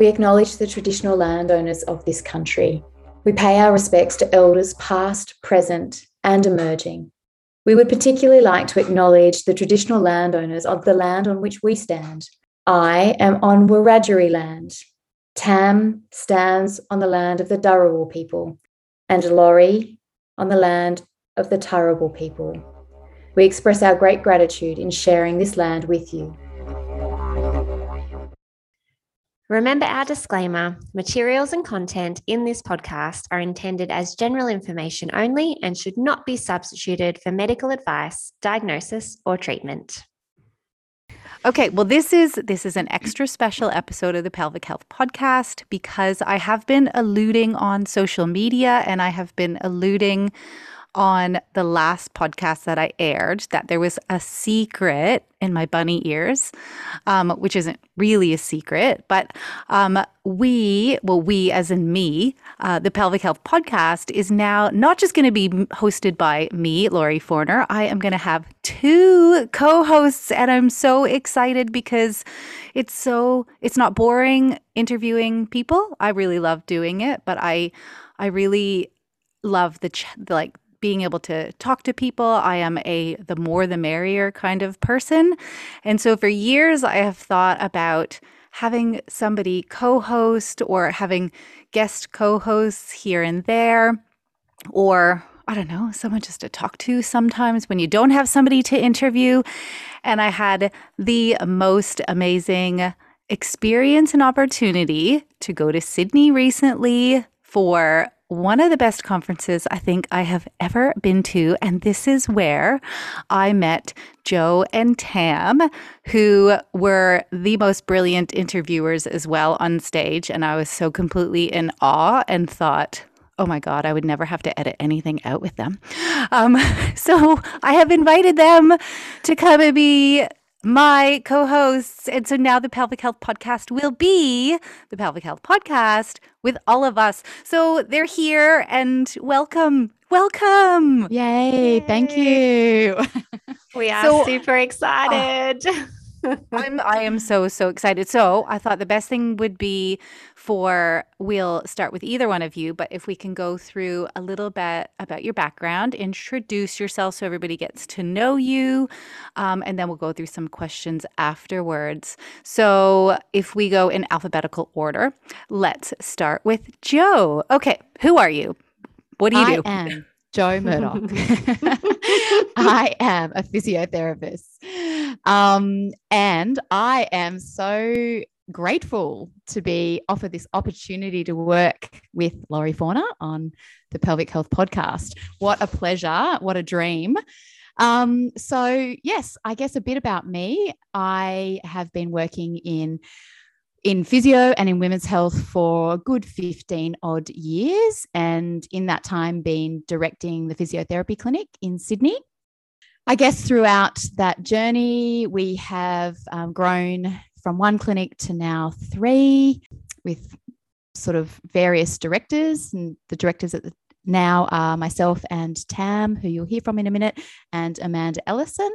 we acknowledge the traditional landowners of this country. We pay our respects to elders past, present, and emerging. We would particularly like to acknowledge the traditional landowners of the land on which we stand. I am on Wiradjuri land. Tam stands on the land of the Dharawal people, and Lori on the land of the Turrbal people. We express our great gratitude in sharing this land with you. Remember our disclaimer materials and content in this podcast are intended as general information only and should not be substituted for medical advice, diagnosis, or treatment. Okay, well this is this is an extra special episode of the Pelvic Health podcast because I have been alluding on social media and I have been alluding on the last podcast that I aired that there was a secret in my bunny ears, um, which isn't really a secret, but um, we, well, we as in me, uh, the Pelvic Health Podcast is now not just going to be hosted by me, Lori Forner. I am going to have two co-hosts, and I'm so excited because it's so it's not boring interviewing people. I really love doing it, but I, I really love the, ch- the like being able to talk to people. I am a the more the merrier kind of person. And so for years I have thought about having somebody co-host or having guest co-hosts here and there or I don't know, someone just to talk to sometimes when you don't have somebody to interview. And I had the most amazing experience and opportunity to go to Sydney recently for one of the best conferences I think I have ever been to. And this is where I met Joe and Tam, who were the most brilliant interviewers as well on stage. And I was so completely in awe and thought, oh my God, I would never have to edit anything out with them. Um, so I have invited them to come and be my co hosts. And so now the Pelvic Health Podcast will be the Pelvic Health Podcast with all of us. So they're here and welcome. Welcome. Yay. Yay. Thank you. We are so, super excited. Uh, I'm I am so so excited. So I thought the best thing would be for we'll start with either one of you, but if we can go through a little bit about your background, introduce yourself so everybody gets to know you, um, and then we'll go through some questions afterwards. So if we go in alphabetical order, let's start with Joe. Okay, who are you? What do you I do? Am Joe Murdoch. I am a physiotherapist. Um, and I am so grateful to be offered this opportunity to work with Lori Forner on the Pelvic Health Podcast. What a pleasure. What a dream. Um, so, yes, I guess a bit about me. I have been working in in physio and in women's health for a good 15 odd years. And in that time, been directing the physiotherapy clinic in Sydney. I guess throughout that journey, we have um, grown from one clinic to now three with sort of various directors. And the directors at the now are myself and Tam, who you'll hear from in a minute, and Amanda Ellison.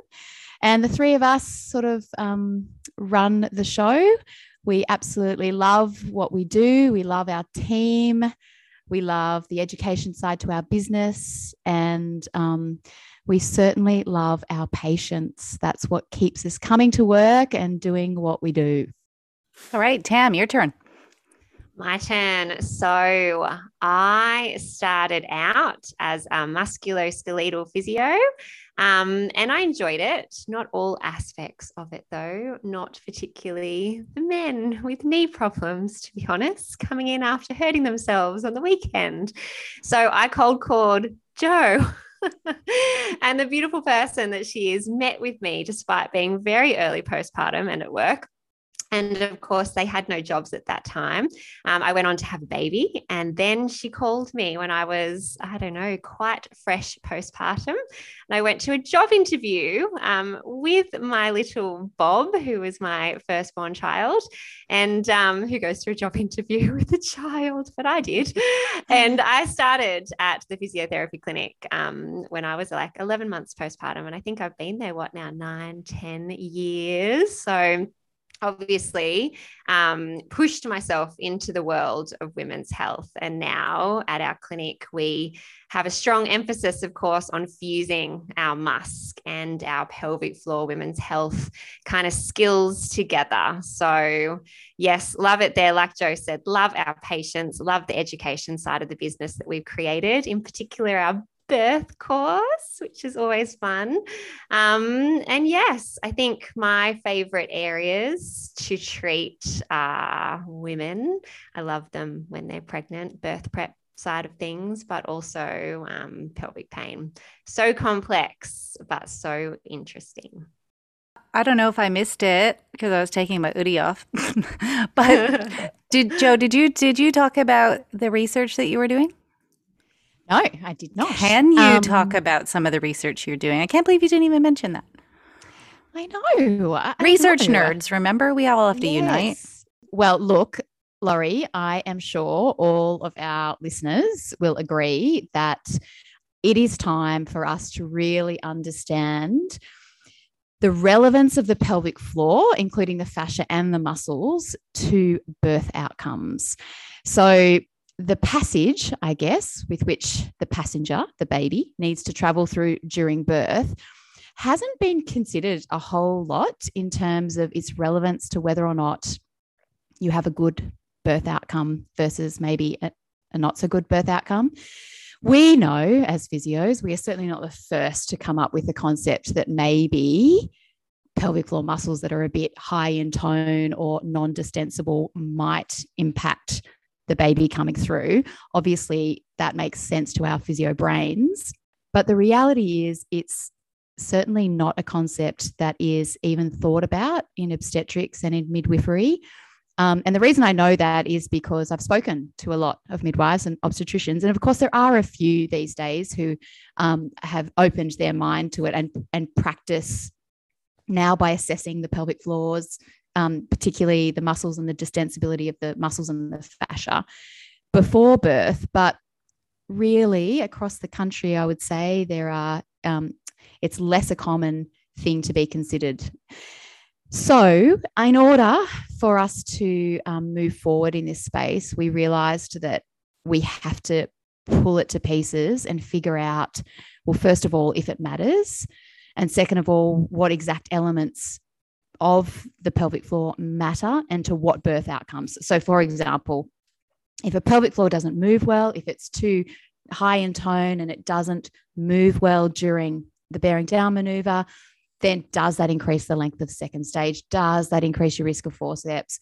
And the three of us sort of um, run the show. We absolutely love what we do. We love our team. We love the education side to our business. And um, we certainly love our patients. That's what keeps us coming to work and doing what we do. All right, Tam, your turn. My turn. So I started out as a musculoskeletal physio um, and I enjoyed it. Not all aspects of it, though, not particularly the men with knee problems, to be honest, coming in after hurting themselves on the weekend. So I cold called Joe. and the beautiful person that she is met with me despite being very early postpartum and at work and of course, they had no jobs at that time. Um, I went on to have a baby. And then she called me when I was, I don't know, quite fresh postpartum. And I went to a job interview um, with my little Bob, who was my firstborn child, and um, who goes to a job interview with a child, but I did. and I started at the physiotherapy clinic um, when I was like 11 months postpartum. And I think I've been there, what now, nine, ten years. So, obviously um, pushed myself into the world of women's health. And now at our clinic, we have a strong emphasis, of course, on fusing our MUSC and our pelvic floor women's health kind of skills together. So, yes, love it there. Like Joe said, love our patients, love the education side of the business that we've created, in particular, our birth course, which is always fun. Um, and yes, I think my favorite areas to treat are women. I love them when they're pregnant, birth prep side of things, but also um, pelvic pain. So complex, but so interesting. I don't know if I missed it because I was taking my hoodie off. but did Jo, did you did you talk about the research that you were doing? No, I did not. Can you um, talk about some of the research you're doing? I can't believe you didn't even mention that. I know. I research know. nerds, remember? We all have to yes. unite. Well, look, Lori, I am sure all of our listeners will agree that it is time for us to really understand the relevance of the pelvic floor, including the fascia and the muscles, to birth outcomes. So, the passage, I guess, with which the passenger, the baby, needs to travel through during birth hasn't been considered a whole lot in terms of its relevance to whether or not you have a good birth outcome versus maybe a, a not so good birth outcome. We know as physios, we are certainly not the first to come up with the concept that maybe pelvic floor muscles that are a bit high in tone or non distensible might impact the baby coming through. Obviously, that makes sense to our physio brains. But the reality is, it's certainly not a concept that is even thought about in obstetrics and in midwifery. Um, and the reason I know that is because I've spoken to a lot of midwives and obstetricians. And of course, there are a few these days who um, have opened their mind to it and, and practice now by assessing the pelvic floors, um, particularly the muscles and the distensibility of the muscles and the fascia before birth. But really, across the country, I would say there are, um, it's less a common thing to be considered. So, in order for us to um, move forward in this space, we realized that we have to pull it to pieces and figure out, well, first of all, if it matters. And second of all, what exact elements of the pelvic floor matter and to what birth outcomes. So, for example, if a pelvic floor doesn't move well, if it's too high in tone and it doesn't move well during the bearing down maneuver, then does that increase the length of second stage? Does that increase your risk of forceps,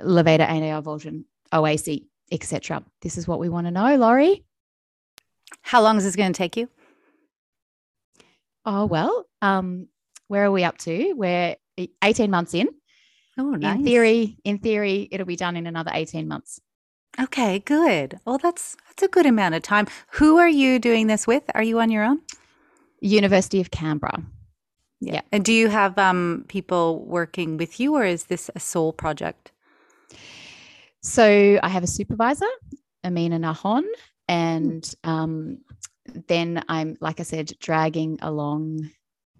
levator, ani avulsion, OAC, etc.? This is what we want to know, Lori. How long is this going to take you? Oh, well, um, where are we up to? We're 18 months in. Oh, nice. In theory, in theory, it'll be done in another 18 months. Okay, good. Well, that's that's a good amount of time. Who are you doing this with? Are you on your own? University of Canberra. Yeah. yeah. And do you have um, people working with you, or is this a sole project? So I have a supervisor, Amina Nahon, and um, then I'm, like I said, dragging along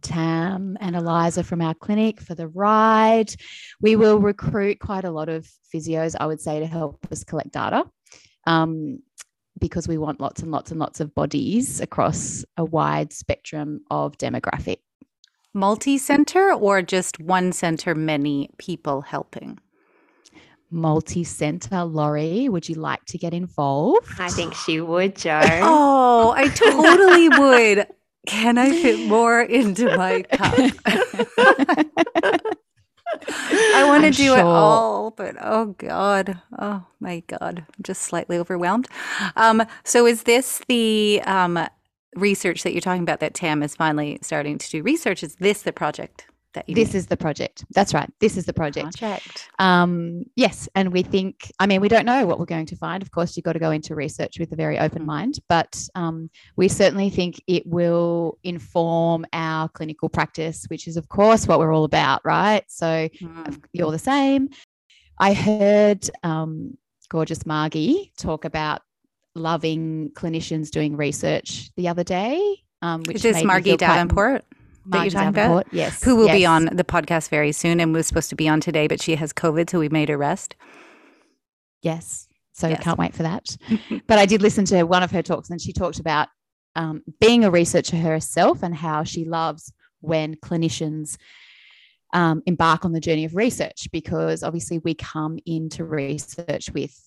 Tam and Eliza from our clinic for the ride. We will recruit quite a lot of physios, I would say, to help us collect data um, because we want lots and lots and lots of bodies across a wide spectrum of demographic. Multi center or just one center, many people helping? multi center. Lori, would you like to get involved? I think she would, Jo. oh, I totally would. Can I fit more into my cup? I want to do sure. it all, but oh god, oh my god, I'm just slightly overwhelmed. Um, so is this the um, research that you're talking about that Tam is finally starting to do research? Is this the project? That this is the project. That's right. This is the project. Project. Um yes and we think i mean we don't know what we're going to find. Of course you've got to go into research with a very open mm. mind but um, we certainly think it will inform our clinical practice which is of course what we're all about right? So mm. you're the same. I heard um, gorgeous margie talk about loving clinicians doing research the other day um, which is this margie davenport talking Davenport? Yes. Who will be on the podcast very soon and was supposed to be on today, but she has COVID, so we made her rest. Yes. So Yes. can't wait for that. but I did listen to one of her talks and she talked about um, being a researcher herself and how she loves when clinicians um, embark on the journey of research because obviously we come into research with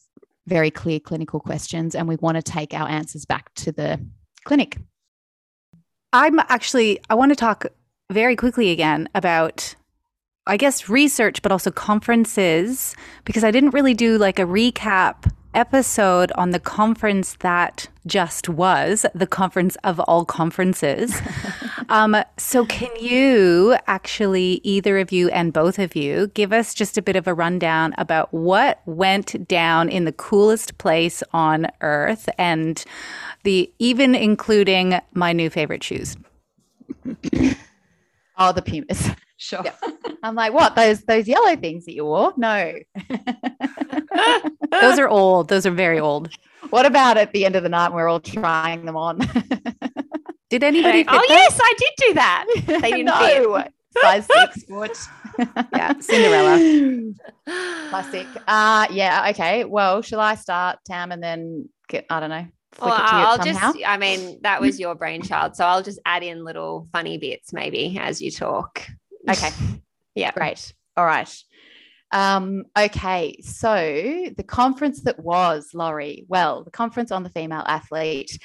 very clear clinical questions and we want to take our answers back to the clinic. I'm actually, I want to talk very quickly again about, I guess, research, but also conferences, because I didn't really do like a recap episode on the conference that just was the conference of all conferences. um, so, can you actually, either of you and both of you, give us just a bit of a rundown about what went down in the coolest place on earth and the even including my new favorite shoes? Oh, the Pumas. Sure. I'm like, what? Those those yellow things that you wore? No. Those are old. Those are very old. What about at the end of the night we're all trying them on? Did anybody? oh fit yes, I did do that. They didn't no. Size six foot. Yeah, Cinderella. Classic. Uh yeah, okay. Well, shall I start, Tam, and then get I don't know, Well, I'll somehow? just, I mean, that was your brainchild. So I'll just add in little funny bits maybe as you talk. Okay. Yeah. Great. All right. Um, okay. So the conference that was, Lori, well, the conference on the female athlete,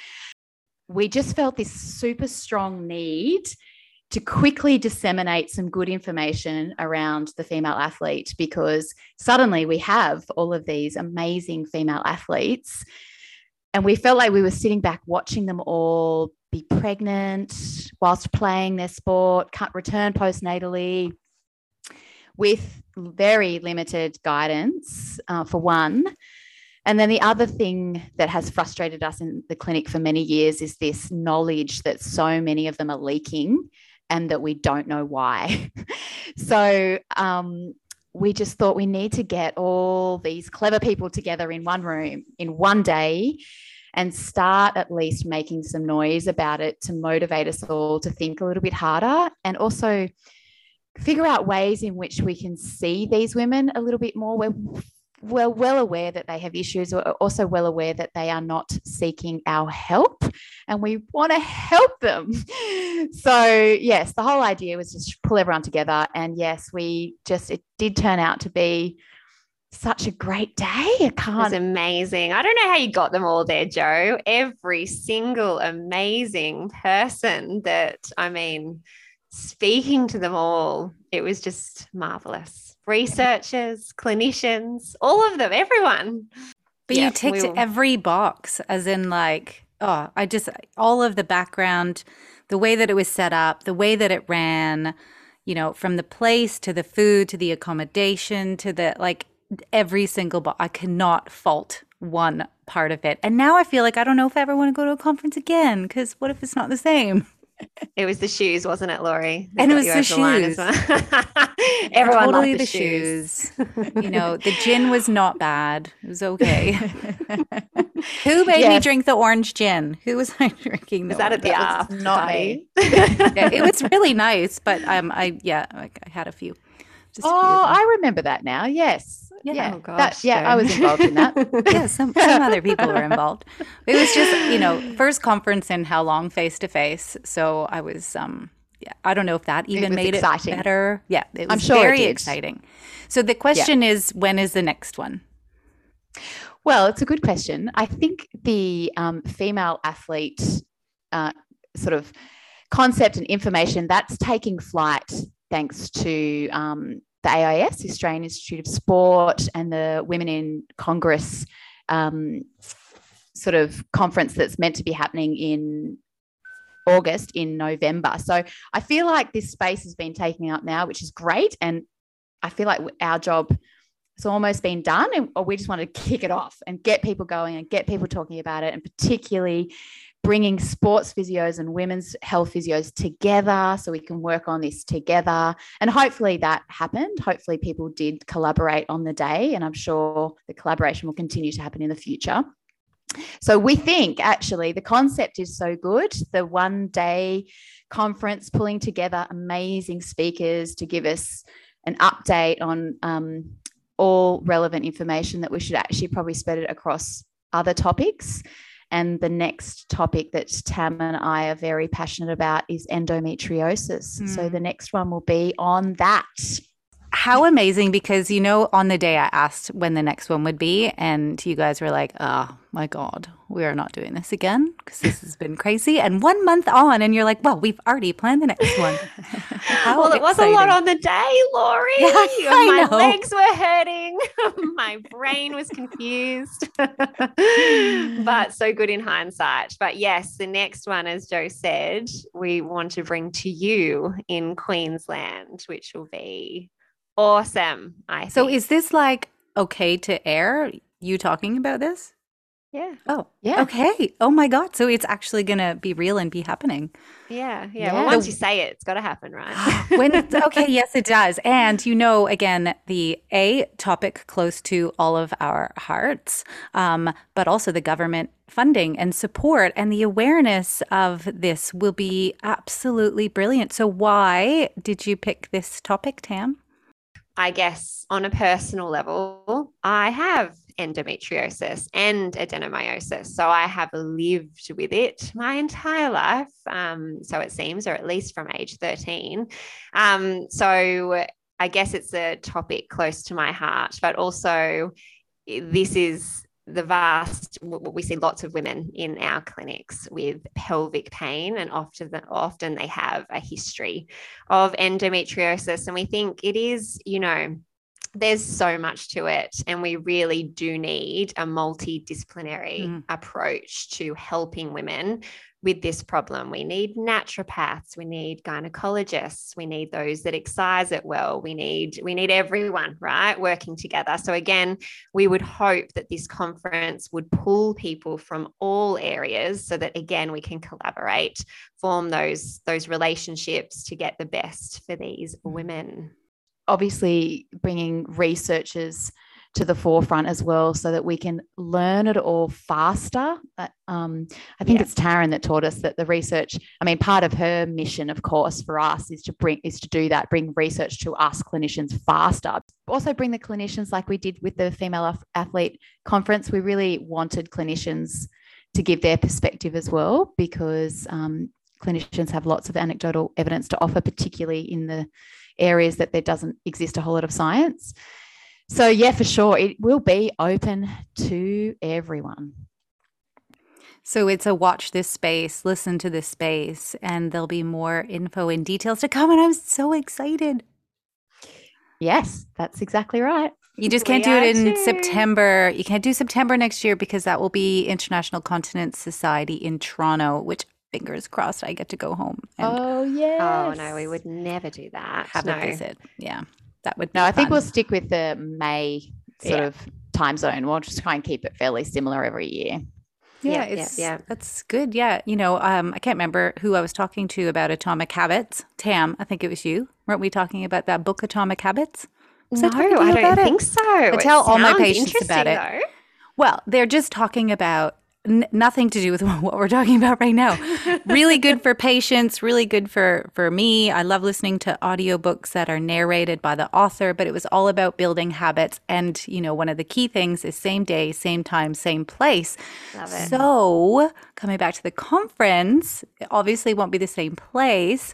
we just felt this super strong need to quickly disseminate some good information around the female athlete because suddenly we have all of these amazing female athletes. And we felt like we were sitting back watching them all be pregnant whilst playing their sport, cut return postnatally with very limited guidance uh, for one. And then the other thing that has frustrated us in the clinic for many years is this knowledge that so many of them are leaking and that we don't know why. so um, we just thought we need to get all these clever people together in one room in one day and start at least making some noise about it to motivate us all to think a little bit harder and also figure out ways in which we can see these women a little bit more. We're well, well aware that they have issues, we're also well aware that they are not seeking our help and we want to help them. So, yes, the whole idea was just pull everyone together. And yes, we just, it did turn out to be such a great day. I It was can't. amazing. I don't know how you got them all there, Joe. Every single amazing person that, I mean, speaking to them all, it was just marvelous. Researchers, clinicians, all of them, everyone. But Yeah, you ticked we every box, as in like, oh, I just all of the background, the way that it was set up, the way that it ran, you know, from the place to the food to the accommodation to the like every single box. I cannot fault one part of it. And now I feel like I don't know if I ever want to go to a conference again because what if it's not the same? It was the shoes, wasn't it, Lori? That And it was the as well. Everyone totally liked the shoes. you know, the gin was not bad. It was okay. Who made me drink the orange gin? Who was I drinking? Was that at the after not party? yeah, it was really nice, but um, I yeah, I, I had a few. Just Oh. I remember that now. Yes. Yeah. Yeah. Oh, That- gosh, yeah, I was involved in that. yeah, some some other people were involved. It was just you know first conference in how long face to face. So I was um yeah I don't know if that even was made exciting. it better. Yeah, it was I'm sure it very did. exciting. So the question is, when is the next one? Well, it's a good question. I think the um, female athlete uh, sort of concept and information that's taking flight thanks to um, the AIS, the Australian Institute of Sport, and the Women in Congress um, sort of conference that's meant to be happening in August in November. So I feel like this space has been taken up now, which is great. And I feel like our job it's almost been done and we just want to kick it off and get people going and get people talking about it and particularly bringing sports physios and women's health physios together so we can work on this together and hopefully that happened hopefully people did collaborate on the day and i'm sure the collaboration will continue to happen in the future So we think actually the concept is so good. The one day conference pulling together amazing speakers to give us an update on um, all relevant information that we should actually probably spread it across other topics. And the next topic that Tam and I are very passionate about is endometriosis. Mm. So hmm. the next one will be on that how amazing because you know on the day I asked when the next one would be and you guys were like, "Oh my god, we are not doing this again because this has been crazy." And 1 month on and you're like, "Well, we've already planned the next one." well, it was a lot on the day, Lori. Yeah, my know. legs were hurting. my brain was confused. but so good in hindsight. But yes, the next one as Joe said, we want to bring to you in Queensland, which will be awesome. I so is this like okay to air? You talking about this? Yeah. Oh, yeah. Okay. Oh my God. So it's actually going to be real and be happening. Yeah. Yeah. yeah. Well, once you say it, it's got to happen, right? when it's okay. Yes, it does. And you know, again, the A topic close to all of our hearts, um, but also the government funding and support and the awareness of this will be absolutely brilliant. So, why did you pick this topic, Tam? I guess on a personal level, I have endometriosis and adenomyosis. So I have lived with it my entire life. Um, so it seems, or at least from age 13. Um, so I guess it's a topic close to my heart, but also this is the vast we see lots of women in our clinics with pelvic pain and often often they have a history of endometriosis and we think it is you know there's so much to it and we really do need a multidisciplinary mm. approach to helping women with this problem. We need naturopaths, we need gynecologists, we need those that excise it well. We need we need everyone, right, working together. So again, we would hope that this conference would pull people from all areas so that again we can collaborate, form those those relationships to get the best for these women. Obviously, bringing researchers to the forefront as well so that we can learn it all faster. Um, I think yeah. it's Taryn that taught us that the research, I mean, part of her mission, of course, for us is to bring is to do that, bring research to us clinicians faster. Also bring the clinicians like we did with the female athlete conference. We really wanted clinicians to give their perspective as well because um, clinicians have lots of anecdotal evidence to offer, particularly in the areas that there doesn't exist a whole lot of science. So, yeah, for sure, it will be open to everyone. So it's a watch this space, listen to this space, and there'll be more info and details to come. And I'm so excited. Yes, that's exactly right. You just can't we do it in too. September. You can't do September next year because that will be International Continence Society in Toronto, which fingers crossed I get to go home. oh, yeah. Oh, no, we would never do that. Have no. a visit. Yeah that would no i think we'll stick with the may sort yeah. of time zone we'll just try and keep it fairly similar every year yeah, yeah, it's yeah, yeah. that's good. Yeah, you know, um, I can't remember who I was talking to about Atomic Habits. Tam, I think it was you. Weren't we talking about that book, Atomic Habits? Was no, I, I don't think so. I tell all my patients about it. Though. Well, they're just talking about n- nothing to do with what we're talking about right now. really good for patients, really good for for me. I love listening to audiobooks that are narrated by the author, but it was all about building habits and, you know, one of the key things is same day, same time, same place. So, coming back to the conference, obviously won't be the same place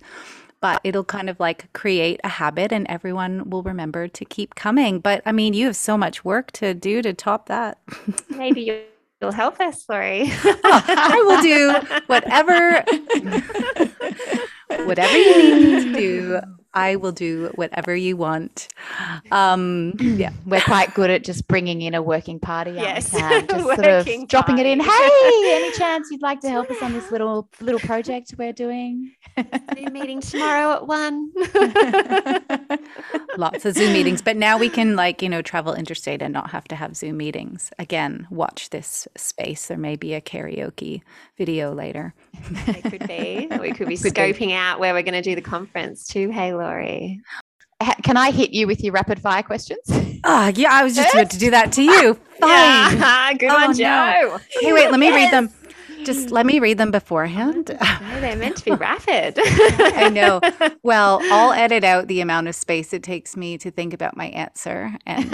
but it'll kind of like create a habit and everyone will remember to keep coming. But I mean, you have so much work to do to top that. Maybe you You'll help us, Lori. oh, I will do whatever whatever you need me to do. I will do whatever you want. Um, yeah, we're quite good at just bringing in a working party. Yes, just sort of dropping it in. Hey, any chance you'd like to help us on this little little project we're doing? Zoom meeting tomorrow at one. Lots of Zoom meetings, but now we can like you know travel interstate and not have to have Zoom meetings. Again, watch this space. There may be a karaoke video later. it could be. We could be scoping out where we're going to do the conference too. Hey, Lori. Can I hit you with your rapid fire questions? Oh, yeah, I was just about to do that to you. fine. Yeah, good Oh, one, no. Joe. Hey, wait, let me read them. Just let me read them beforehand. They're meant to be rapid. I know. Well, I'll edit out the amount of space it takes me to think about my answer and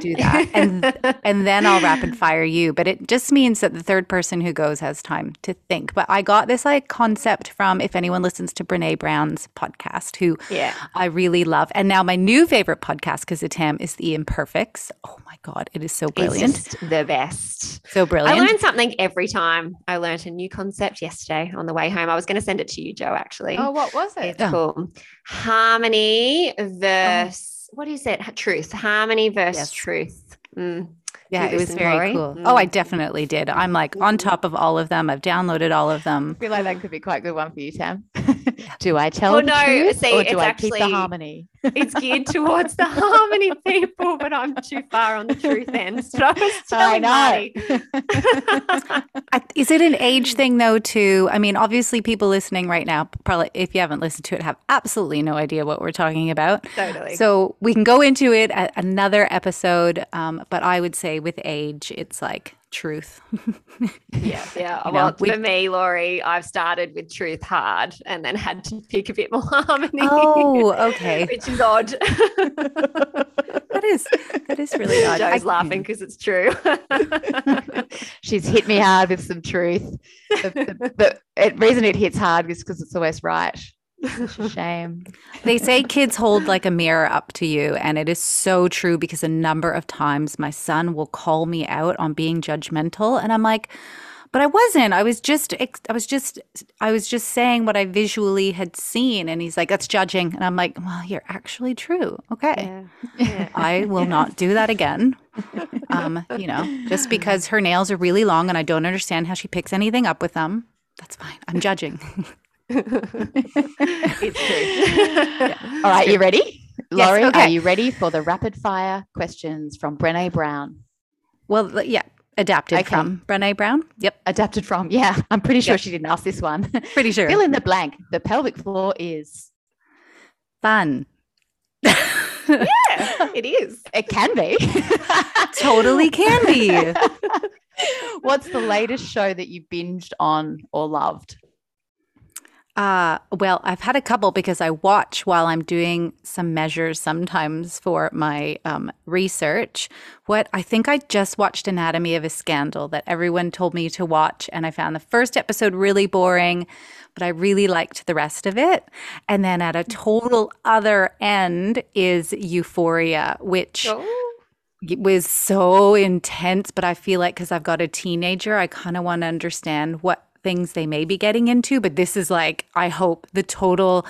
do that. And and then I'll rapid fire you. But it just means that the third person who goes has time to think. But I got this like concept from if anyone listens to Brene Brown's podcast, who yeah. I really love. And now my new favorite podcast, because of Tam, is The Imperfects. Oh my God, it is so brilliant. It's just the best. So brilliant. I learn something every time. I learned a new concept yesterday on the way home. I was going to send it to you, Joe, actually. Oh, what was it? It's called harmony versus what is it? Truth. Harmony versus Yes. truth. Mm. yeah, you it was very Lori? cool. Oh, I Mm. definitely did. I'm like on top of all of them. I've downloaded all of them. I feel like that could be quite a good one for you, Tam. do I tell Well, the no, truth see, or it's do I keep the actually- harmony? It's geared towards the harmony people, but I'm too far on the truth end. So I was I telling know. Is it an age thing though? Too. I mean, obviously, people listening right now probably, if you haven't listened to it, have absolutely no idea what we're talking about. totally. So we can go into it at another episode. Um, but I would say with age, it's like truth. Yeah, yeah. You know, well, we- for me, Lori, I've started with truth hard and then had to pick a bit more harmony. oh, okay. which is odd. That is that is really odd. Joe's I- laughing because it's true. She's hit me hard with some truth. The, the, the it, reason it hits hard is because it's always right. It's a shame. They say kids hold like a mirror up to you, and it is so true because a number of times my son will call me out on being judgmental, and I'm like, but I wasn't. I was just, I was just, I was just saying what I visually had seen, and he's like, that's judging, and I'm like, well, you're actually true. Okay, yeah. yeah. I will not do that again. Um, you know, just because her nails are really long and I don't understand how she picks anything up with them, that's fine. I'm judging. it's true. All right, you ready? Yes, Lori, okay. are you ready for the rapid fire questions from Brene Brown? well, yeah, adapted Okay. from Brene Brown. Yep, Adapted from, yeah, I'm pretty sure Yep. she didn't ask this one. pretty sure. Fill in the blank. The pelvic floor is. Fun. yeah, it is. It can be. totally can be. What's the latest show that you binged on or loved? Uh, well, I've had a couple because I watch while I'm doing some measures sometimes for my um, research. What I think I just watched Anatomy of a Scandal that everyone told me to watch, and I found the first episode really boring, but I really liked the rest of it. And then at a total other end is Euphoria, which Oh, it was so intense, but I feel like because I've got a teenager, I kind of want to understand what things they may be getting into. But this is like, I hope, the total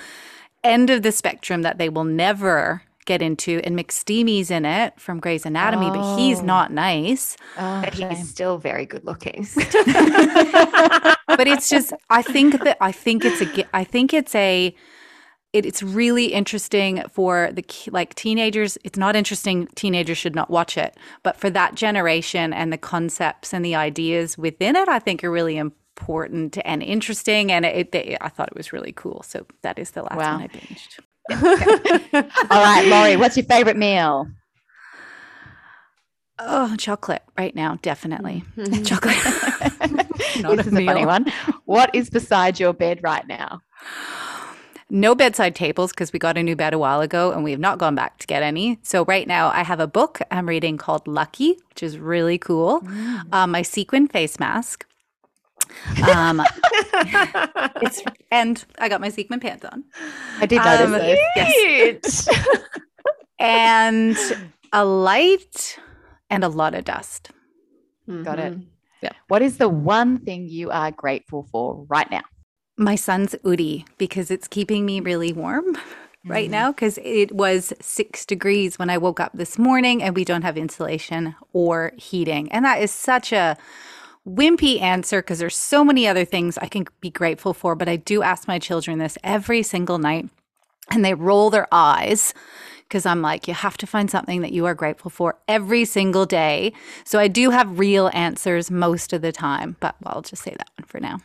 end of the spectrum that they will never get into. And McSteamy's in it from Grey's Anatomy, but he's Oh. not nice. Oh, but he's still very good looking. But it's just, I think that, I think it's a, gi- I think it's a, it, it's really interesting for the like teenagers. It's not interesting. Teenagers should not watch it, but for that generation and the concepts and the ideas within it, I think are really important and interesting. And it, it, I thought it was really cool. So that is the last Wow. one I binged. All right, Lori, what's your favorite meal? Oh, chocolate right now, definitely Mhm. chocolate. Not this a is a funny one. What is beside your bed right now? No bedside tables because we got a new bed a while ago and we have not gone back to get any. So right now I have a book I'm reading called Lucky, which is really cool. Mm. Um, my sequin face mask. Um, it's and I got my sequin pants on I did Um, notice those. yes. Cute. and a light and a lot of dust. Got it. Mhm. What is the one thing you are grateful for right now? My son's Udi because it's keeping me really warm right Mm. now because it was six degrees when I woke up this morning and we don't have insulation or heating. And that is such a wimpy answer because there's so many other things I can be grateful for. But I do ask my children this every single night and they roll their eyes because I'm like, you have to find something that you are grateful for every single day. So I do have real answers most of the time, but well, I'll just say that one for now.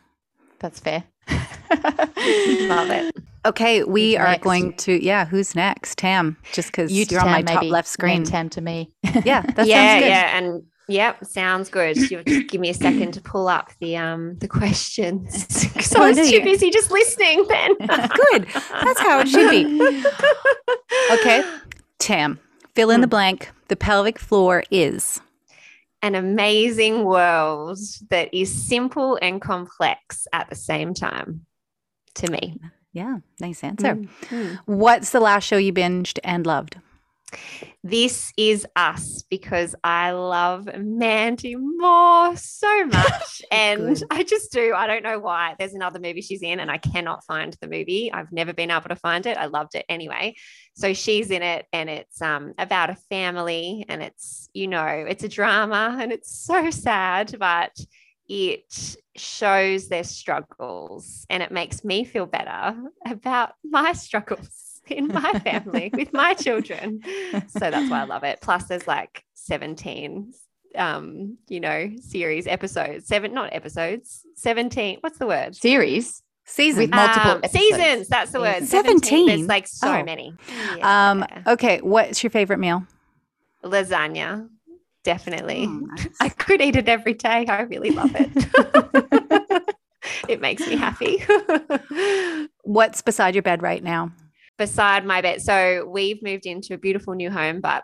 That's fair. Love it. Okay, we Who's are next? going to yeah. Who's next? Tam, just because You you are on my Tam, top maybe. left screen. Name Tam to me. Yeah, that yeah, sounds good. yeah, and Yep, sounds good. You'll just give me a second to pull up the um the questions because I was too busy just listening. Then Good. That's how it should be. Okay. Tam, fill in the blank. The pelvic floor is. An amazing world that is simple and complex at the same time. To me, Yeah, nice answer. Mm. What's the last show you binged and loved? This is us because I love Mandy Moore so much. and I just do. I don't know why. There's another movie she's in, and I cannot find the movie. I've never been able to find it. I loved it anyway. So she's in it, and it's um, about a family, and it's, you know, it's a drama, and it's so sad, but it shows their struggles and it makes me feel better about my struggles in my family with my children. So that's why I love it. Plus, there's like 17, um, you know, series episodes, seven, not episodes, 17. What's the word? Series Season. with multiple Um, seasons. That's the word. 17. There's like so Oh. many. Um, okay, what's your favorite meal? Lasagna. Definitely. Mm, nice. I could eat it every day. I really love it. it makes me happy. What's beside your bed right now? Beside my bed. So we've moved into a beautiful new home, but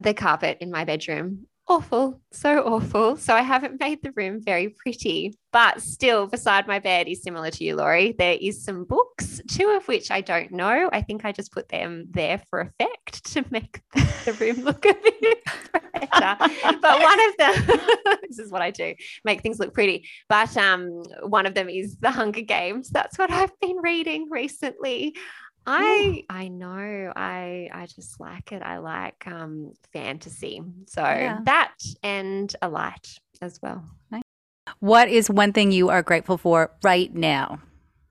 the carpet in my bedroom, awful, so awful. So I haven't made the room very pretty, but still beside my bed is similar to you, Lori. There is some books, two of which I don't know. I think I just put them there for effect to make the room look a bit better. But one of them, this is what I do, make things look pretty. But um, one of them is The Hunger Games. That's what I've been reading recently. I I know I I just like it. I like um fantasy. So Yeah. that and a light as well. What is one thing you are grateful for right now?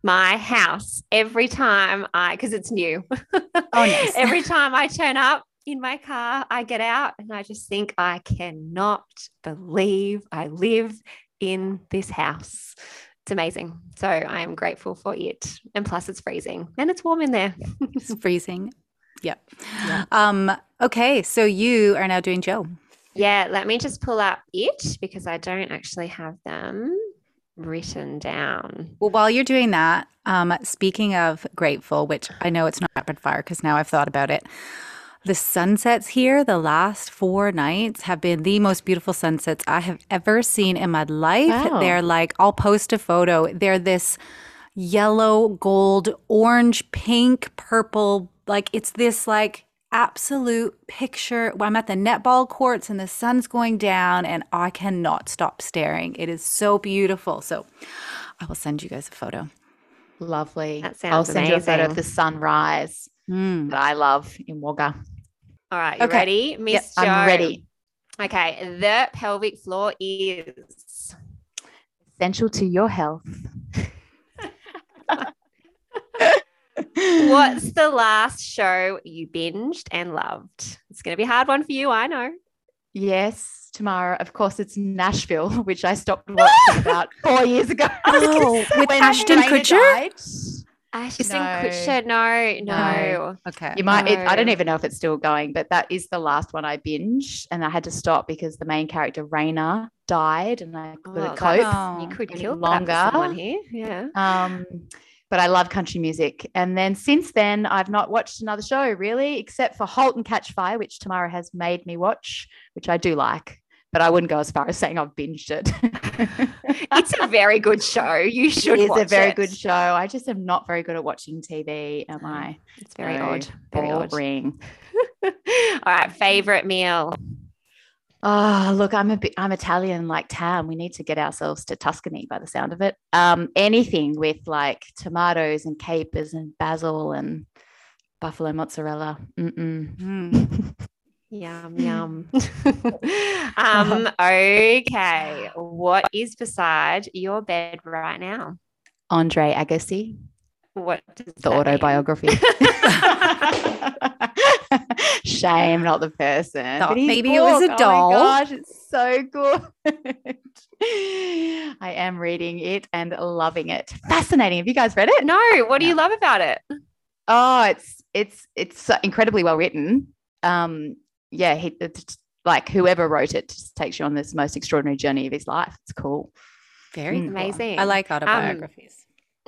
My house every time I because it's new. Oh, nice. every time I turn up in my car, I get out and I just think I cannot believe I live in this house. It's amazing. So I am grateful for it. And plus it's freezing and it's warm in there. It's freezing. Yep. Yeah. Um, okay, so you are now doing Joe. Yeah, let me just pull up it because I don't actually have them written down. Well, while you're doing that, um, speaking of grateful, which I know it's not rapid fire because now I've thought about it. The sunsets here, the last four nights, have been the most beautiful sunsets I have ever seen in my life. Wow. They're like, I'll post a photo. They're this yellow, gold, orange, pink, purple. Like, it's this like absolute picture. I'm at the netball courts and the sun's going down, and I cannot stop staring. It is so beautiful. So, I will send you guys a photo. Lovely. That I'll sounds send you a photo of the sunrise Mm. that I love in Wagga. All right, you Okay. ready? Miss Yep? I'm ready. Okay, the pelvic floor is Essential to your health. what's the last show you binged and loved? It's going to be a hard one for you, I know. Yes, tomorrow. Of course, it's Nashville, which I stopped watching about four years ago. Oh, with Ashton Kutcher? Died. Ashton No. Kutcher, no, no. No. Okay. You might. It, I don't even know if it's still going, but that is the last one I binged, and I had to stop because the main character Rayna died, and I couldn't Well, cope. Oh, you could any kill that for longer. someone here. Yeah. Um, but I love country music, and then since then I've not watched another show really, except for *Halt and Catch Fire*, which Tamara has made me watch, which I do like. But I wouldn't go as far as saying I've binged it. It's a very good show. You should It is a very it. good show. I just am not very good at watching TV, am I? It's very odd. Very odd. boring. All right, favorite meal. Oh, look, I'm a bit, I'm Italian like Tam. We need to get ourselves to Tuscany by the sound of it. Um, anything with like tomatoes and capers and basil and buffalo mozzarella. Mm-mm. Mm. Yum yum. um, okay. What is beside your bed right now? Andre Agassi, What does the autobiography. Shame, not the person. Thought But his maybe it was a doll. Oh my gosh, it's so good. I am reading it and loving it. Fascinating. Have you guys read it? No, what do you love about it? Oh, it's it's it's incredibly well written. Um, yeah, he, like whoever wrote it just takes you on this most extraordinary journey of his life. It's cool. Very Mm. Amazing. I like autobiographies.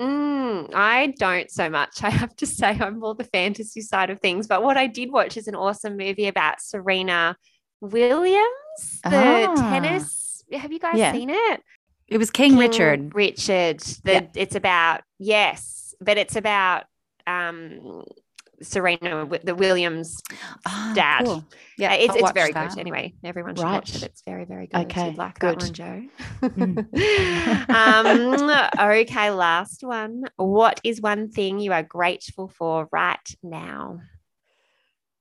Mm, I don't so much. I have to say, I'm more the fantasy side of things. But what I did watch is an awesome movie about Serena Williams, the Ah. tennis. Have you guys Yeah. seen it? it was King, Richard. Richard. The, Yeah. It's about yes, but it's about um, Serena, the Williams. Ah, Dad. cool. Yeah, Uh, it's it's very that. good. Anyway, everyone should Right. watch it. It's very very good. Okay, You'd like good. that one, Joe. Mm. um, okay, last one. What is one thing you are grateful for right now?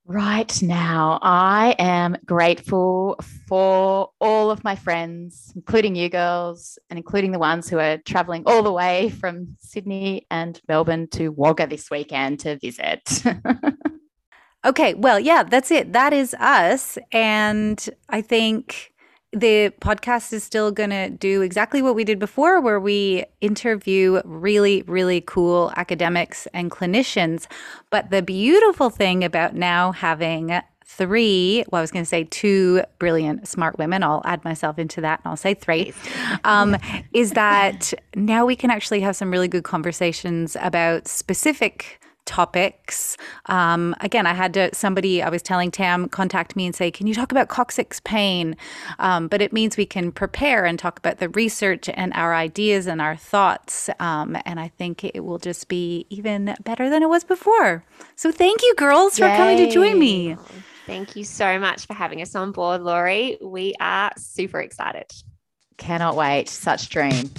Right now, I am grateful for all of my friends, including you girls, and including the ones who are traveling all the way from Sydney and Melbourne to Wagga this weekend to visit. Okay, well, yeah, that's it. That is us. And I think the podcast is still going to do exactly what we did before, where we interview really, really cool academics and clinicians. But the beautiful thing about now having three, well, I was going to say two brilliant, smart women, I'll add myself into that and I'll say three, um, is that now we can actually have some really good conversations about specific topics. Um, again, I had to, somebody, I was telling Tam, contact me and say, Can you talk about coccyx pain? Um, but it means we can prepare and talk about the research and our ideas and our thoughts. Um, and I think it will just be even better than it was before. So thank you, girls, for coming to join me. Thank you so much for having us on board, Lori. We are super excited. Cannot wait. Such dream.